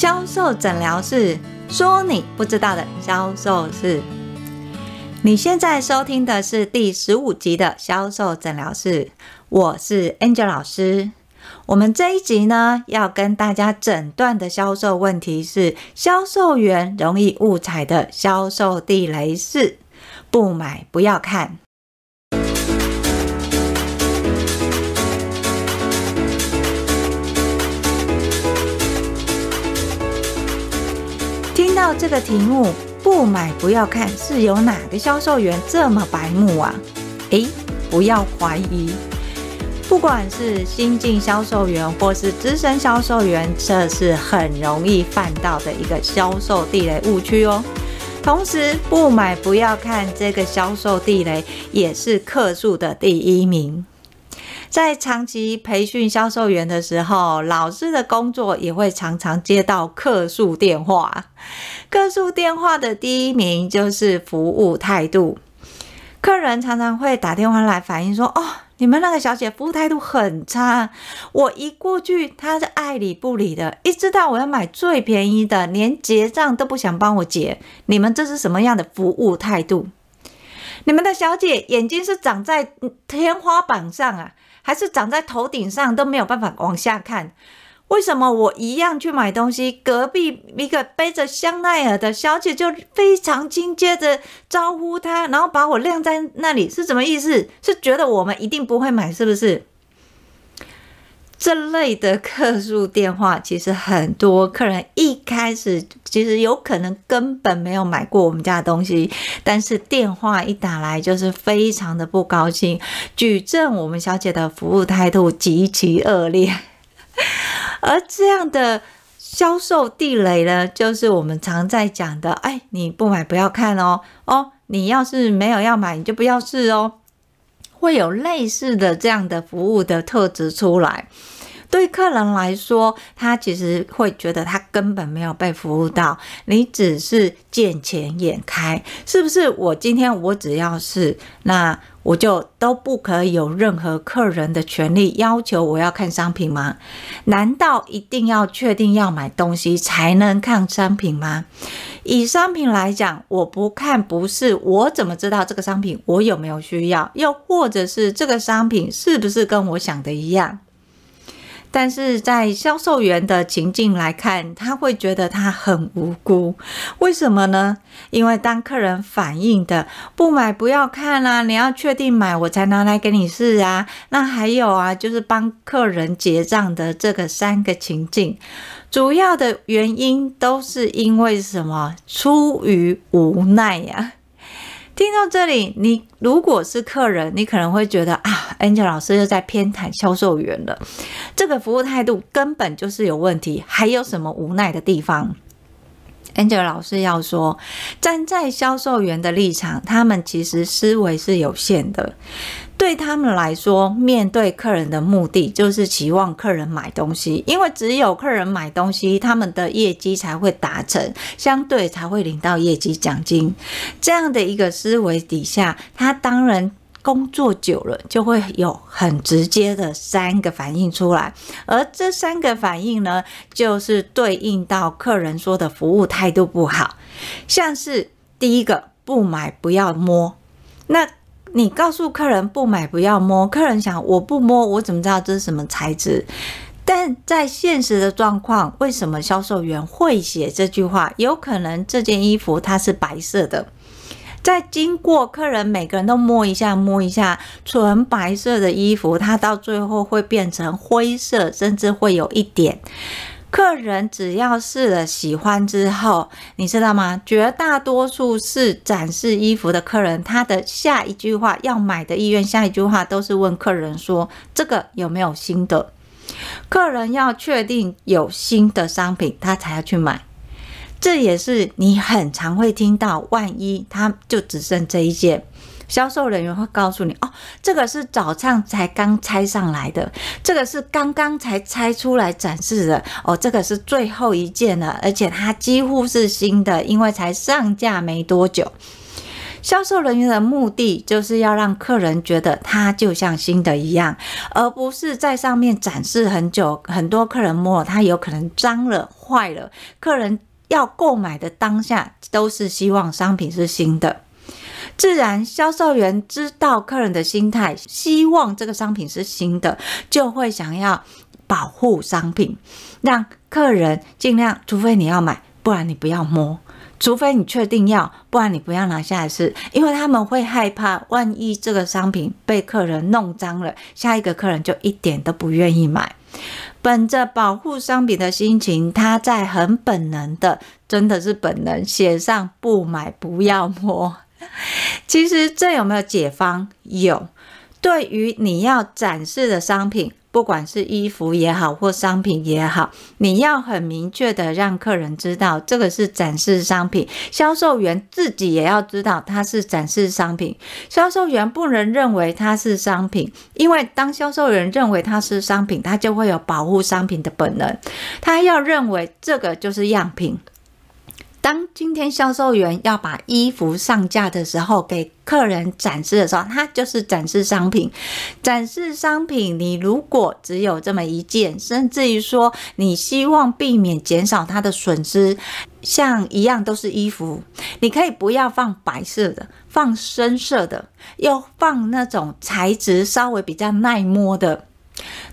销售诊疗室说你不知道的销售事。你现在收听的是第十五集的销售诊疗室，我是 Angel 老师。我们这一集呢，要跟大家诊断的销售问题是销售员容易误踩的销售地雷是：不买不要看。到这个题目，不买不要看，是有哪个销售员这么白目啊？诶，不要怀疑，不管是新进销售员或是资深销售员，这是很容易犯到的一个销售地雷误区哦。同时，不买不要看这个销售地雷，也是客诉的第一名。在长期培训销售员的时候，老师的工作也会常常接到客诉电话。客诉电话的第一名就是服务态度。客人常常会打电话来反映说：“哦，你们那个小姐服务态度很差，我一过去，她是爱理不理的，一知道我要买最便宜的，连结账都不想帮我结。你们这是什么样的服务态度？你们的小姐眼睛是长在天花板上啊？”还是长在头顶上都没有办法往下看，为什么我一样去买东西，隔壁一个背着香奈儿的小姐就非常亲切的招呼她，然后把我晾在那里，是什么意思？是觉得我们一定不会买，是不是？这类的客诉电话，其实很多客人一开始其实有可能根本没有买过我们家的东西，但是电话一打来就是非常的不高兴，举证我们小姐的服务态度极其恶劣。而这样的销售地雷呢，就是我们常在讲的，哎，你不买不要看哦，哦，你要是没有要买，你就不要试哦。会有类似的这样的服务的特质出来，对客人来说，他其实会觉得他根本没有被服务到，你只是见钱眼开，是不是？我今天我只要是那。我就都不可以有任何客人的权利要求我要看商品吗？难道一定要确定要买东西才能看商品吗？以商品来讲，我不看不是，我怎么知道这个商品我有没有需要？又或者是这个商品是不是跟我想的一样？但是在销售员的情境来看，他会觉得他很无辜，为什么呢？因为当客人反映的不买不要看啊，你要确定买我才拿来给你试啊。那还有啊，就是帮客人结账的这个三个情境，主要的原因都是因为什么？出于无奈呀。听到这里，你如果是客人，你可能会觉得啊，Angel 老师又在偏袒销售员了。这个服务态度根本就是有问题，还有什么无奈的地方？Angel 老师要说，站在销售员的立场，他们其实思维是有限的。对他们来说，面对客人的目的就是期望客人买东西，因为只有客人买东西，他们的业绩才会达成，相对才会领到业绩奖金。这样的一个思维底下，他当然工作久了就会有很直接的三个反应出来，而这三个反应呢，就是对应到客人说的服务态度不好，像是第一个不买不要摸，那。你告诉客人不买不要摸，客人想我不摸，我怎么知道这是什么材质？但在现实的状况，为什么销售员会写这句话？有可能这件衣服它是白色的，在经过客人每个人都摸一下摸一下，纯白色的衣服，它到最后会变成灰色，甚至会有一点。客人只要试了喜欢之后，你知道吗？绝大多数是展示衣服的客人，他的下一句话要买的意愿，下一句话都是问客人说：“这个有没有新的？”客人要确定有新的商品，他才要去买。这也是你很常会听到，万一他就只剩这一件。销售人员会告诉你：“哦，这个是早上才刚拆上来的，这个是刚刚才拆出来展示的。哦，这个是最后一件了，而且它几乎是新的，因为才上架没多久。”销售人员的目的就是要让客人觉得它就像新的一样，而不是在上面展示很久，很多客人摸了它有可能脏了。坏了，客人要购买的当下都是希望商品是新的。自然，销售员知道客人的心态，希望这个商品是新的，就会想要保护商品，让客人尽量，除非你要买，不然你不要摸。除非你确定要，不然你不要拿下来试，因为他们会害怕，万一这个商品被客人弄脏了，下一个客人就一点都不愿意买。本着保护商品的心情，他在很本能的，真的是本能，写上不买不要摸。其实这有没有解方？有。对于你要展示的商品。不管是衣服也好，或商品也好，你要很明确的让客人知道这个是展示商品。销售员自己也要知道它是展示商品。销售员不能认为它是商品，因为当销售员认为它是商品，他就会有保护商品的本能。他要认为这个就是样品。当今天销售员要把衣服上架的时候，给客人展示的时候，它就是展示商品。展示商品，你如果只有这么一件，甚至于说你希望避免减少它的损失，像一样都是衣服，你可以不要放白色的，放深色的，又放那种材质稍微比较耐摸的。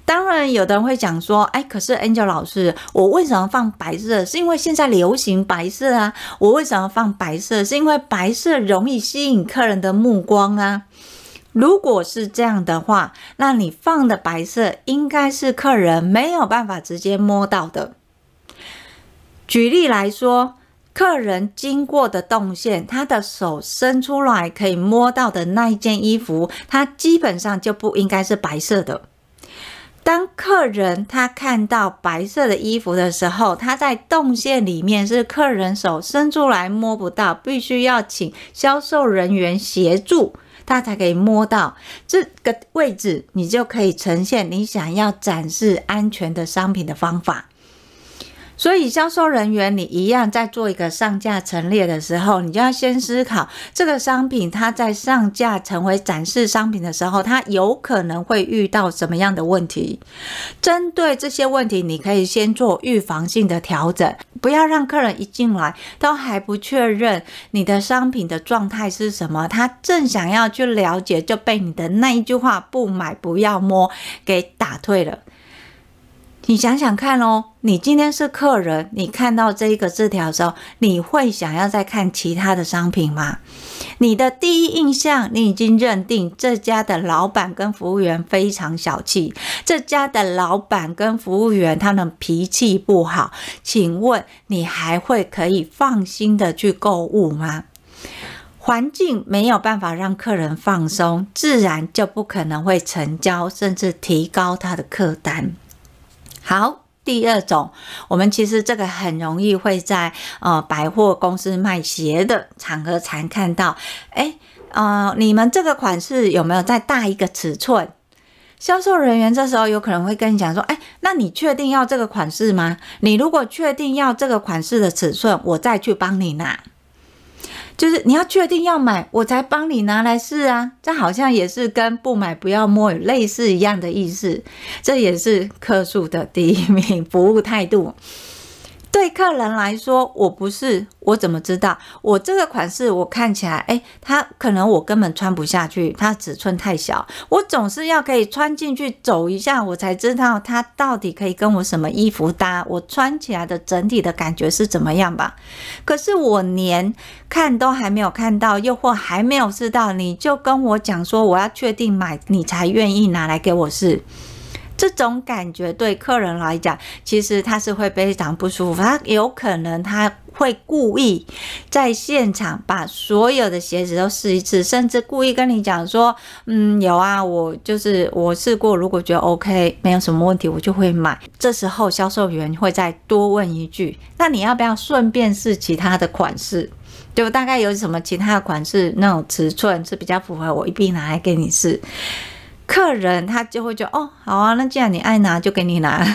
当然，有的人会讲说：“哎，可是 Angel 老师，我为什么放白色？是因为现在流行白色啊。我为什么放白色？是因为白色容易吸引客人的目光啊。如果是这样的话，那你放的白色应该是客人没有办法直接摸到的。举例来说，客人经过的动线，他的手伸出来可以摸到的那一件衣服，它基本上就不应该是白色的。”当客人他看到白色的衣服的时候，他在动线里面是客人手伸出来摸不到，必须要请销售人员协助，他才可以摸到这个位置，你就可以呈现你想要展示安全的商品的方法。所以，销售人员，你一样在做一个上架陈列的时候，你就要先思考这个商品它在上架成为展示商品的时候，它有可能会遇到什么样的问题。针对这些问题，你可以先做预防性的调整，不要让客人一进来都还不确认你的商品的状态是什么，他正想要去了解，就被你的那一句话“不买不要摸”给打退了。你想想看哦，你今天是客人，你看到这一个字条的时候，你会想要再看其他的商品吗？你的第一印象，你已经认定这家的老板跟服务员非常小气，这家的老板跟服务员他们脾气不好，请问你还会可以放心的去购物吗？环境没有办法让客人放松，自然就不可能会成交，甚至提高他的客单。好，第二种，我们其实这个很容易会在呃百货公司卖鞋的场合才看到。诶，呃，你们这个款式有没有再大一个尺寸？销售人员这时候有可能会跟你讲说：“诶，那你确定要这个款式吗？你如果确定要这个款式的尺寸，我再去帮你拿。”就是你要确定要买，我才帮你拿来试啊！这好像也是跟不买不要摸有类似一样的意思。这也是客诉的第一名服务态度。对客人来说，我不是，我怎么知道？我这个款式我看起来，诶，它可能我根本穿不下去，它尺寸太小。我总是要可以穿进去走一下，我才知道它到底可以跟我什么衣服搭，我穿起来的整体的感觉是怎么样吧？可是我连看都还没有看到，又或还没有试到，你就跟我讲说我要确定买，你才愿意拿来给我试。这种感觉对客人来讲，其实他是会非常不舒服。他有可能他会故意在现场把所有的鞋子都试一次，甚至故意跟你讲说：“嗯，有啊，我就是我试过，如果觉得 OK，没有什么问题，我就会买。”这时候销售员会再多问一句：“那你要不要顺便试其他的款式？就大概有什么其他的款式，那种尺寸是比较符合我，一并拿来给你试。”客人他就会觉得哦，好啊，那既然你爱拿，就给你拿。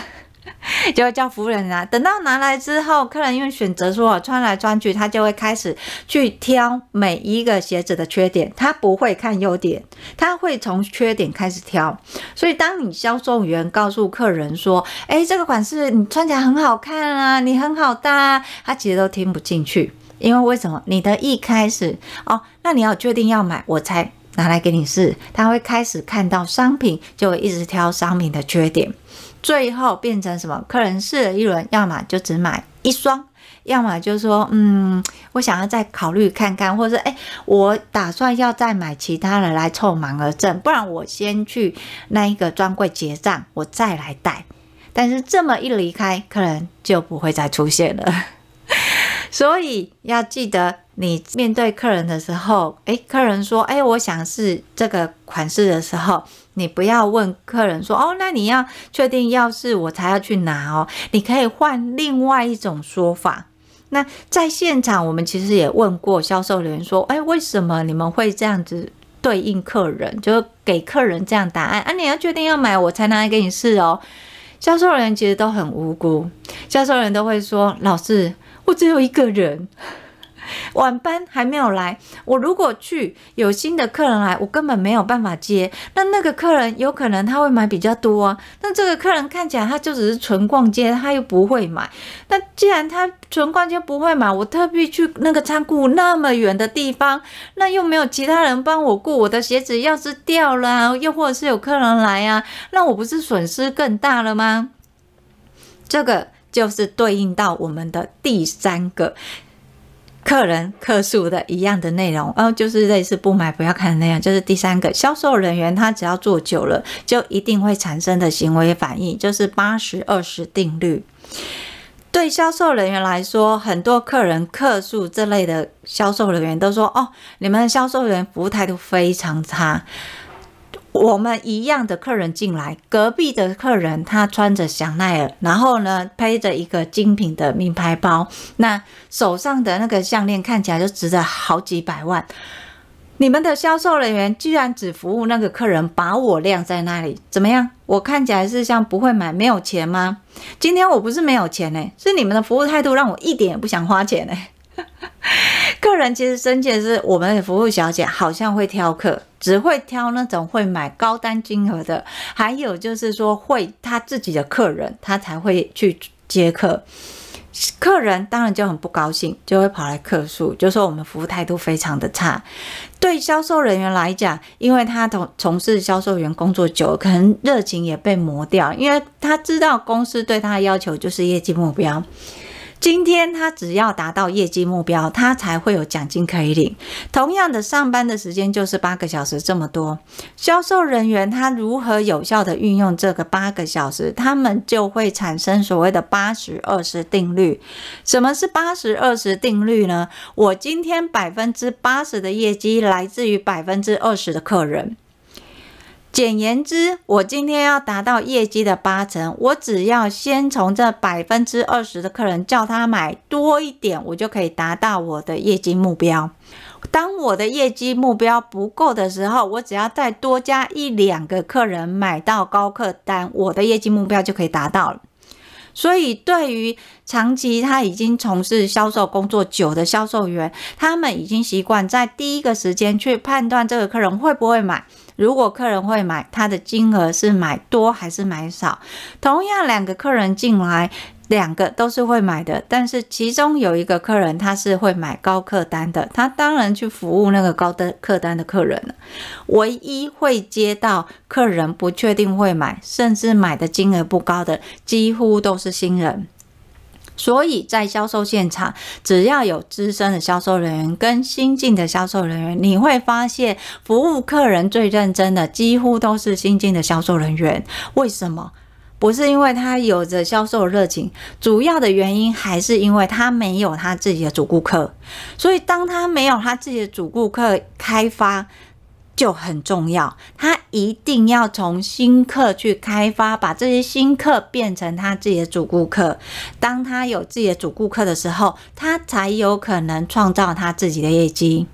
就会叫服务人拿。等到拿来之后，客人因为选择说穿来穿去，他就会开始去挑每一个鞋子的缺点，他不会看优点，他会从缺点开始挑。所以，当你销售员告诉客人说：“诶，这个款式你穿起来很好看啊，你很好搭啊”，他其实都听不进去，因为为什么？你的一开始哦，那你要确定要买，我才拿来给你试。他会开始看到商品，就会一直挑商品的缺点。最后变成什么？客人试了一轮，要么就只买一双，要么就说，嗯，我想要再考虑看看，或者是，诶，我打算要再买其他的来凑满额赠，不然我先去那一个专柜结账，我再来带。但是这么一离开，客人就不会再出现了。所以要记得，你面对客人的时候，诶，客人说，诶，我想试这个款式的时候。你不要问客人说哦，那你要确定要是我才要去拿哦。你可以换另外一种说法。那在现场，我们其实也问过销售人员说，哎，为什么你们会这样子对应客人，就是给客人这样答案啊？你要确定要买，我才拿来给你试哦。销售人员其实都很无辜，销售人员都会说，老师，我只有一个人。晚班还没有来，我如果去有新的客人来，我根本没有办法接。那那个客人有可能他会买比较多啊，那这个客人看起来他就只是纯逛街，他又不会买。那既然他纯逛街不会买，我特地去那个仓库那么远的地方，那又没有其他人帮我顾，我的鞋子要是掉了，又或者是有客人来啊，那我不是损失更大了吗？这个就是对应到我们的第三个。客人客诉的一样的内容，哦，就是类似不买不要看的那样。就是第三个销售人员，他只要做久了，就一定会产生的行为反应，就是八十二十定律。对销售人员来说，很多客人客诉这类的销售人员都说：“哦，你们的销售人员服务态度非常差。”我们一样的客人进来，隔壁的客人他穿着香奈儿，然后呢，背着一个精品的名牌包，那手上的那个项链看起来就值得好几百万。你们的销售人员居然只服务那个客人，把我晾在那里，怎么样？我看起来是像不会买、没有钱吗？今天我不是没有钱呢，是你们的服务态度让我一点也不想花钱呢。客人其实生气的是，我们的服务小姐好像会挑客，只会挑那种会买高单金额的，还有就是说会他自己的客人，他才会去接客。客人当然就很不高兴，就会跑来客诉，就说我们服务态度非常的差。对销售人员来讲，因为他从从事销售员工作久了，可能热情也被磨掉，因为他知道公司对他的要求就是业绩目标。今天他只要达到业绩目标，他才会有奖金可以领。同样的，上班的时间就是八个小时这么多。销售人员他如何有效地运用这个八个小时，他们就会产生所谓的八十二十定律。什么是八十二十定律呢？我今天百分之八十的业绩来自于百分之二十的客人。简言之，我今天要达到业绩的八成，我只要先从这百分之二十的客人叫他买多一点，我就可以达到我的业绩目标。当我的业绩目标不够的时候，我只要再多加一两个客人买到高客单，我的业绩目标就可以达到了。所以，对于长期他已经从事销售工作久的销售员，他们已经习惯在第一个时间去判断这个客人会不会买。如果客人会买，他的金额是买多还是买少？同样，两个客人进来，两个都是会买的，但是其中有一个客人他是会买高客单的，他当然去服务那个高的客单的客人了。唯一会接到客人不确定会买，甚至买的金额不高的，几乎都是新人。所以在销售现场，只要有资深的销售人员跟新进的销售人员，你会发现服务客人最认真的几乎都是新进的销售人员。为什么？不是因为他有着销售热情，主要的原因还是因为他没有他自己的主顾客。所以当他没有他自己的主顾客开发。就很重要，他一定要从新客去开发，把这些新客变成他自己的主顾客。当他有自己的主顾客的时候，他才有可能创造他自己的业绩。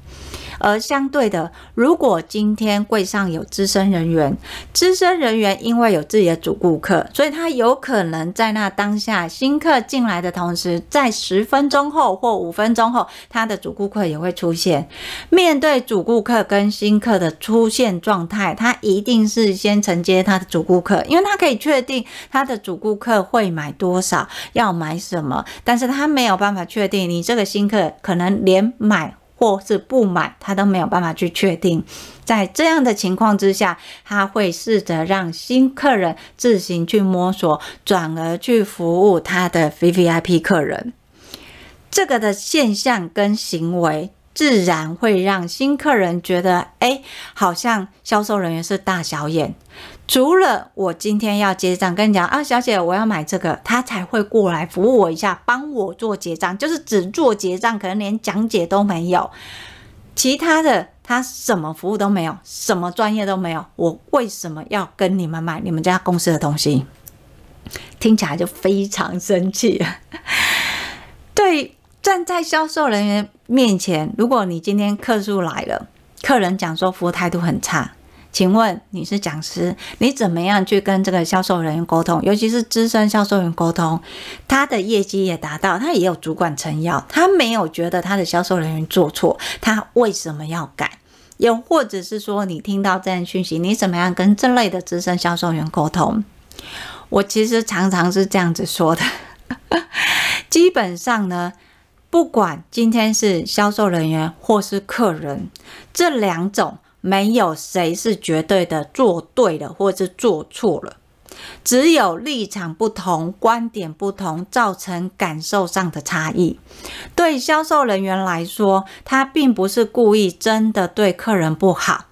而相对的，如果今天柜上有资深人员，资深人员因为有自己的主顾客，所以他有可能在那当下新客进来的同时，在十分钟后或五分钟后，他的主顾客也会出现。面对主顾客跟新客的出现状态，他一定是先承接他的主顾客，因为他可以确定他的主顾客会买多少，要买什么，但是他没有办法确定你这个新客可能连买。或是不满，他都没有办法去确定。在这样的情况之下，他会试着让新客人自行去摸索，转而去服务他的 VVIP 客人。这个的现象跟行为，自然会让新客人觉得，哎，好像销售人员是大小眼。除了我今天要结账，跟你讲啊，小姐，我要买这个，他才会过来服务我一下，帮我做结账，就是只做结账，可能连讲解都没有，其他的他什么服务都没有，什么专业都没有，我为什么要跟你们买你们家公司的东西？听起来就非常生气。对，站在销售人员面前，如果你今天客诉来了，客人讲说服务态度很差。请问你是讲师，你怎么样去跟这个销售人员沟通？尤其是资深销售人员沟通，他的业绩也达到，他也有主管撑腰，他没有觉得他的销售人员做错，他为什么要改？又或者是说，你听到这样讯息，你怎么样跟这类的资深销售员沟通？我其实常常是这样子说的，基本上呢，不管今天是销售人员或是客人，这两种。没有谁是绝对的做对了，或是做错了，只有立场不同、观点不同，造成感受上的差异。对销售人员来说，他并不是故意真的对客人不好。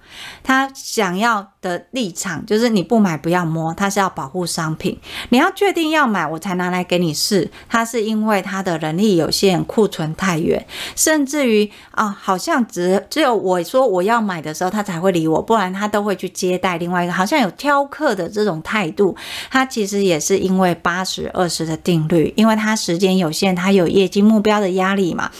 他想要的立场就是你不买不要摸，他是要保护商品。你要确定要买，我才拿来给你试。他是因为他的人力有限，库存太远，甚至于啊，好像只只有我说我要买的时候，他才会理我，不然他都会去接待另外一个，好像有挑客的这种态度。他其实也是因为八十二十的定律，因为他时间有限，他有业绩目标的压力嘛。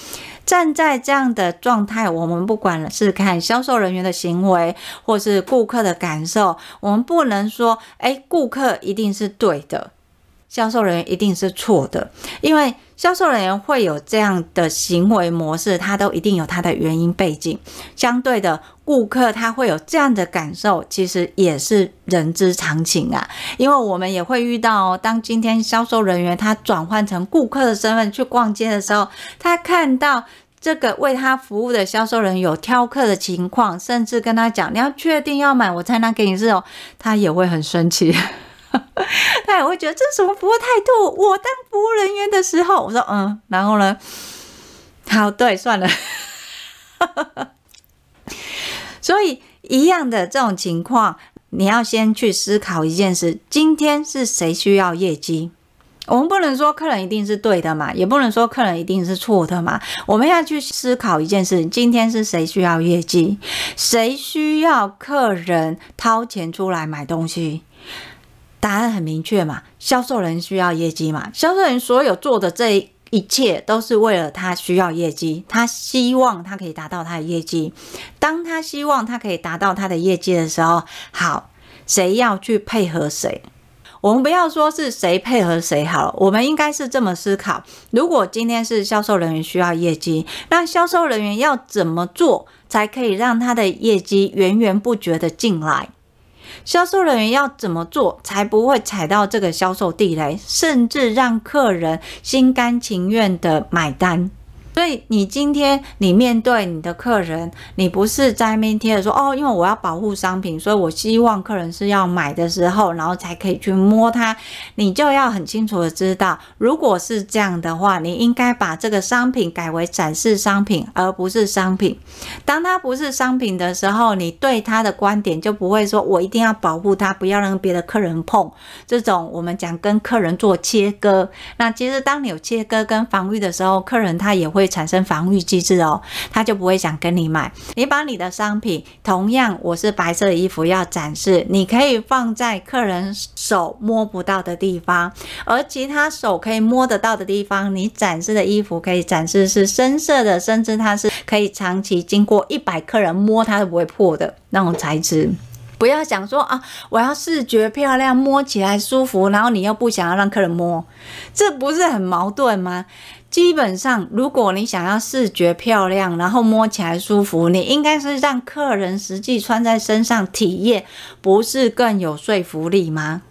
站在这样的状态，我们不管是看销售人员的行为，或是顾客的感受，我们不能说，哎，顾客一定是对的，销售人员一定是错的，因为销售人员会有这样的行为模式，他都一定有他的原因背景。相对的，顾客他会有这样的感受，其实也是人之常情啊。因为我们也会遇到，当今天销售人员他转换成顾客的身份去逛街的时候，他看到。这个为他服务的销售人有挑客的情况，甚至跟他讲：“你要确定要买，我才能给你试哦。”他也会很生气，他也会觉得这是什么服务态度？我当服务人员的时候，我说：“嗯。”然后呢？好，对，算了。所以一样的这种情况，你要先去思考一件事：今天是谁需要业绩？我们不能说客人一定是对的嘛，也不能说客人一定是错的嘛。我们要去思考一件事：今天是谁需要业绩？谁需要客人掏钱出来买东西？答案很明确嘛，销售人需要业绩嘛。销售人所有做的这一切都是为了他需要业绩，他希望他可以达到他的业绩。当他希望他可以达到他的业绩的时候，好，谁要去配合谁？我们不要说是谁配合谁好了，我们应该是这么思考：如果今天是销售人员需要业绩，那销售人员要怎么做才可以让他的业绩源源不绝的进来？销售人员要怎么做才不会踩到这个销售地雷，甚至让客人心甘情愿的买单？所以你今天你面对你的客人，你不是在面贴的说哦，因为我要保护商品，所以我希望客人是要买的时候，然后才可以去摸它。你就要很清楚的知道，如果是这样的话，你应该把这个商品改为展示商品，而不是商品。当它不是商品的时候，你对它的观点就不会说我一定要保护它，不要让别的客人碰。这种我们讲跟客人做切割。那其实当你有切割跟防御的时候，客人他也会。产生防御机制哦，他就不会想跟你买。你把你的商品，同样我是白色的衣服要展示，你可以放在客人手摸不到的地方，而其他手可以摸得到的地方，你展示的衣服可以展示是深色的，甚至它是可以长期经过一百客人摸它都不会破的那种材质。不要想说啊，我要视觉漂亮，摸起来舒服，然后你又不想要让客人摸，这不是很矛盾吗？基本上，如果你想要视觉漂亮，然后摸起来舒服，你应该是让客人实际穿在身上体验，不是更有说服力吗？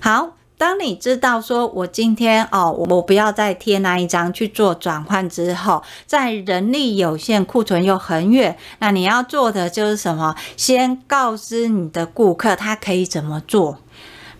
好。当你知道说，我今天哦，我不要再贴那一张去做转换之后，在人力有限、库存又很远，那你要做的就是什么？先告知你的顾客他可以怎么做。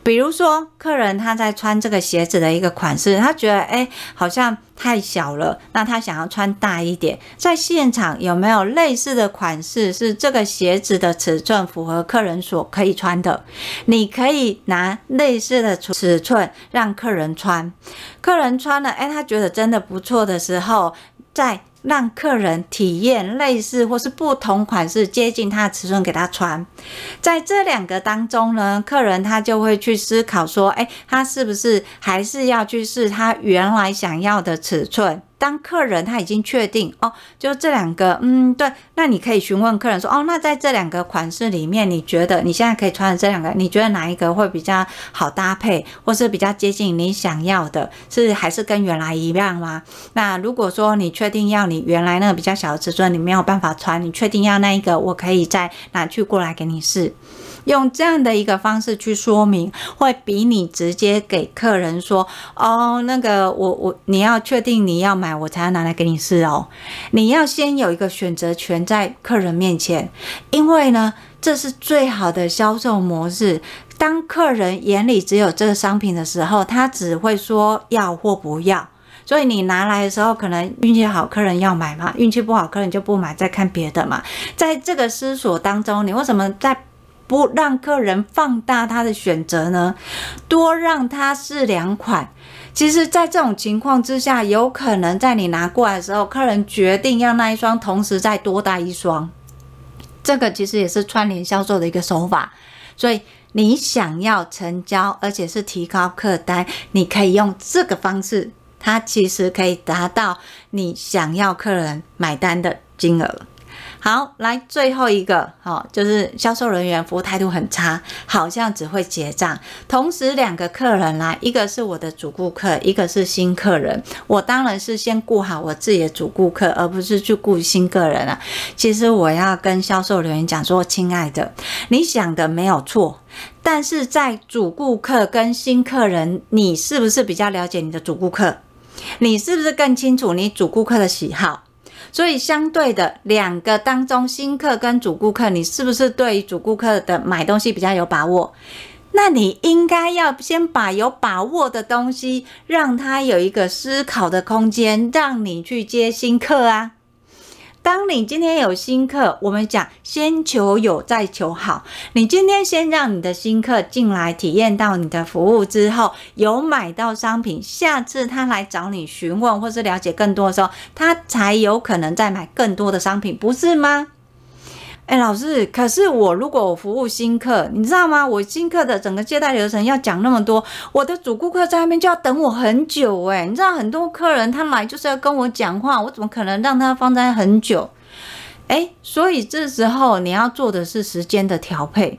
比如说，客人他在穿这个鞋子的一个款式，他觉得哎，好像太小了，那他想要穿大一点。在现场有没有类似的款式，是这个鞋子的尺寸符合客人所可以穿的？你可以拿类似的尺寸让客人穿，客人穿了，哎，他觉得真的不错的时候，在。让客人体验类似或是不同款式，接近他的尺寸给他穿，在这两个当中呢，客人他就会去思考说，哎，他是不是还是要去试他原来想要的尺寸？当客人他已经确定哦，就这两个，嗯，对，那你可以询问客人说，哦，那在这两个款式里面，你觉得你现在可以穿的这两个，你觉得哪一个会比较好搭配，或是比较接近你想要的，是还是跟原来一样吗？那如果说你确定要你原来那个比较小的尺寸，你没有办法穿，你确定要那一个，我可以再拿去过来给你试。用这样的一个方式去说明，会比你直接给客人说哦，那个我我你要确定你要买，我才要拿来给你试哦。你要先有一个选择权在客人面前，因为呢，这是最好的销售模式。当客人眼里只有这个商品的时候，他只会说要或不要。所以你拿来的时候，可能运气好，客人要买嘛；运气不好，客人就不买，再看别的嘛。在这个思索当中，你为什么在？不让客人放大他的选择呢？多让他试两款。其实，在这种情况之下，有可能在你拿过来的时候，客人决定要那一双，同时再多带一双。这个其实也是串联销售的一个手法。所以，你想要成交，而且是提高客单，你可以用这个方式，它其实可以达到你想要客人买单的金额。好，来最后一个，好，就是销售人员服务态度很差，好像只会结账。同时，两个客人来，一个是我的主顾客，一个是新客人。我当然是先顾好我自己的主顾客，而不是去顾新客人啊。其实我要跟销售人员讲说，亲爱的，你想的没有错，但是在主顾客跟新客人，你是不是比较了解你的主顾客？你是不是更清楚你主顾客的喜好？所以，相对的，两个当中，新客跟主顾客，你是不是对主顾客的买东西比较有把握？那你应该要先把有把握的东西，让他有一个思考的空间，让你去接新客啊。当你今天有新客，我们讲先求有再求好。你今天先让你的新客进来体验到你的服务之后，有买到商品，下次他来找你询问或是了解更多的时候，他才有可能再买更多的商品，不是吗？哎，老师，可是我如果我服务新客，你知道吗？我新客的整个接待流程要讲那么多，我的主顾客在那边就要等我很久。哎，你知道很多客人他来就是要跟我讲话，我怎么可能让他放在很久？哎，所以这时候你要做的是时间的调配。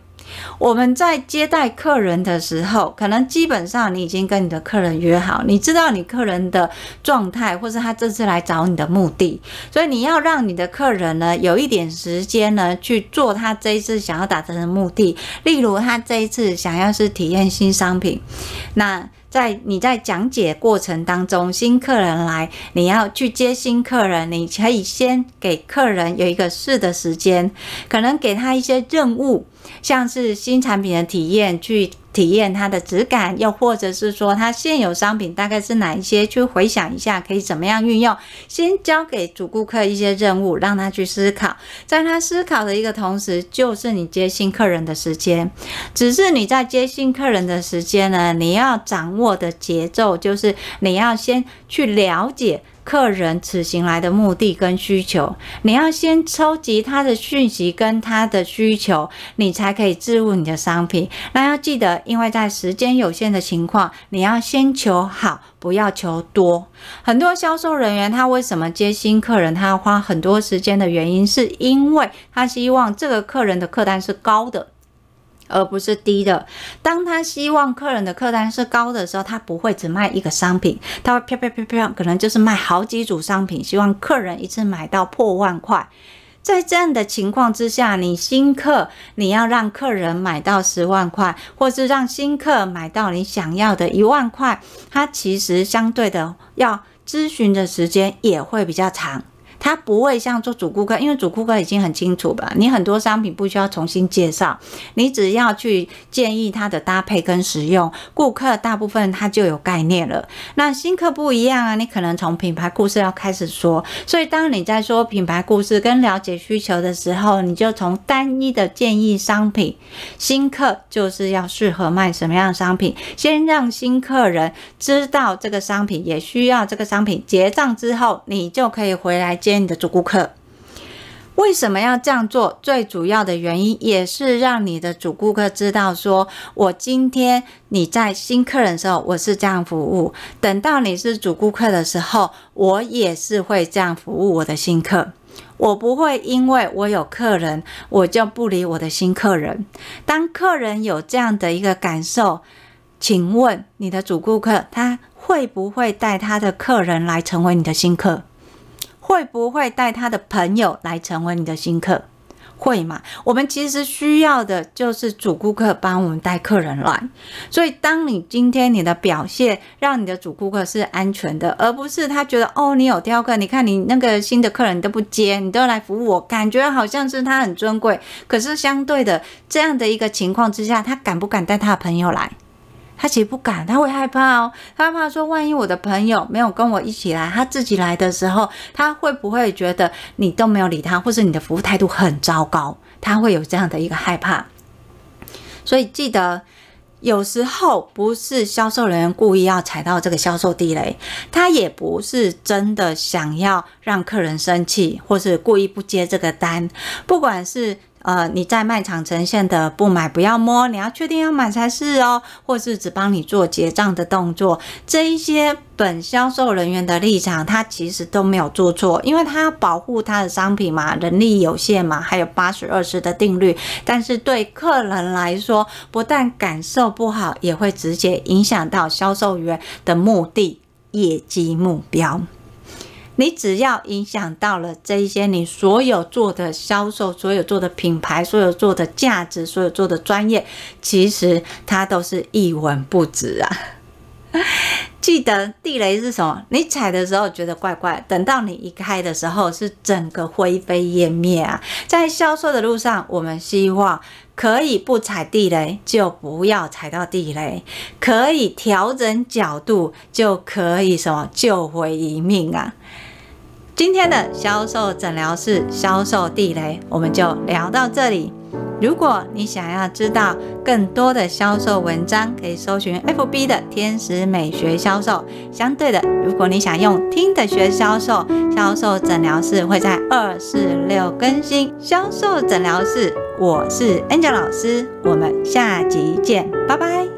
我们在接待客人的时候，可能基本上你已经跟你的客人约好，你知道你客人的状态，或是他这次来找你的目的，所以你要让你的客人呢有一点时间呢去做他这一次想要达成的目的。例如，他这一次想要是体验新商品，那。在你在讲解过程当中，新客人来，你要去接新客人，你可以先给客人有一个试的时间，可能给他一些任务，像是新产品的体验去。体验它的质感，又或者是说它现有商品大概是哪一些，去回想一下可以怎么样运用。先交给主顾客一些任务，让他去思考。在他思考的一个同时，就是你接新客人的时间。只是你在接新客人的时间呢，你要掌握的节奏就是你要先去了解客人此行来的目的跟需求，你要先收集他的讯息跟他的需求，你才可以置入你的商品。那要记得，因为在时间有限的情况，你要先求好，不要求多。很多销售人员他为什么接新客人，他要花很多时间的原因，是因为他希望这个客人的客单是高的。而不是低的。当他希望客人的客单是高的时候，他不会只卖一个商品，他会飘飘飘飘，可能就是卖好几组商品，希望客人一次买到破万块。在这样的情况之下，你新客你要让客人买到十万块，或是让新客买到你想要的一万块，他其实相对的要咨询的时间也会比较长。他不会像做主顾客，因为主顾客已经很清楚吧，你很多商品不需要重新介绍，你只要去建议他的搭配跟使用，顾客大部分他就有概念了。那新客不一样啊，你可能从品牌故事要开始说。所以当你在说品牌故事跟了解需求的时候，你就从单一的建议商品，新客就是要适合卖什么样的商品，先让新客人知道这个商品，也需要这个商品，结账之后你就可以回来接。你的主顾客为什么要这样做？最主要的原因也是让你的主顾客知道说，我今天你在新客人的时候，我是这样服务；等到你是主顾客的时候，我也是会这样服务我的新客。我不会因为我有客人，我就不理我的新客人。当客人有这样的一个感受，请问你的主顾客他会不会带他的客人来成为你的新客？会不会带他的朋友来成为你的新客？会吗？我们其实需要的就是主顾客帮我们带客人来。所以，当你今天你的表现让你的主顾客是安全的，而不是他觉得哦，你有挑客，你看你那个新的客人你都不接，你都来服务我，感觉好像是他很尊贵。可是相对的这样的一个情况之下，他敢不敢带他的朋友来？他其实不敢，他会害怕哦。他怕说，万一我的朋友没有跟我一起来，他自己来的时候，他会不会觉得你都没有理他，或是你的服务态度很糟糕？他会有这样的一个害怕。所以记得，有时候不是销售人员故意要踩到这个销售地雷，他也不是真的想要让客人生气，或是故意不接这个单，不管是。呃，你在卖场呈现的不买不要摸，你要确定要买才是哦，或是只帮你做结账的动作，这一些本销售人员的立场，他其实都没有做错，因为他要保护他的商品嘛，人力有限嘛，还有八十二十的定律，但是对客人来说，不但感受不好，也会直接影响到销售员的目的、业绩目标。你只要影响到了这一些，你所有做的销售，所有做的品牌，所有做的价值，所有做的专业，其实它都是一文不值啊！记得地雷是什么？你踩的时候觉得怪怪，等到你一开的时候，是整个灰飞烟灭啊！在销售的路上，我们希望可以不踩地雷，就不要踩到地雷；可以调整角度，就可以什么救回一命啊！今天的销售诊疗室销售地雷，我们就聊到这里。如果你想要知道更多的销售文章，可以搜寻 FB 的天使美学销售。相对的，如果你想用听的学销售，销售诊疗室会在二四六更新。销售诊疗室，我是 Angel 老师，我们下集见，拜拜。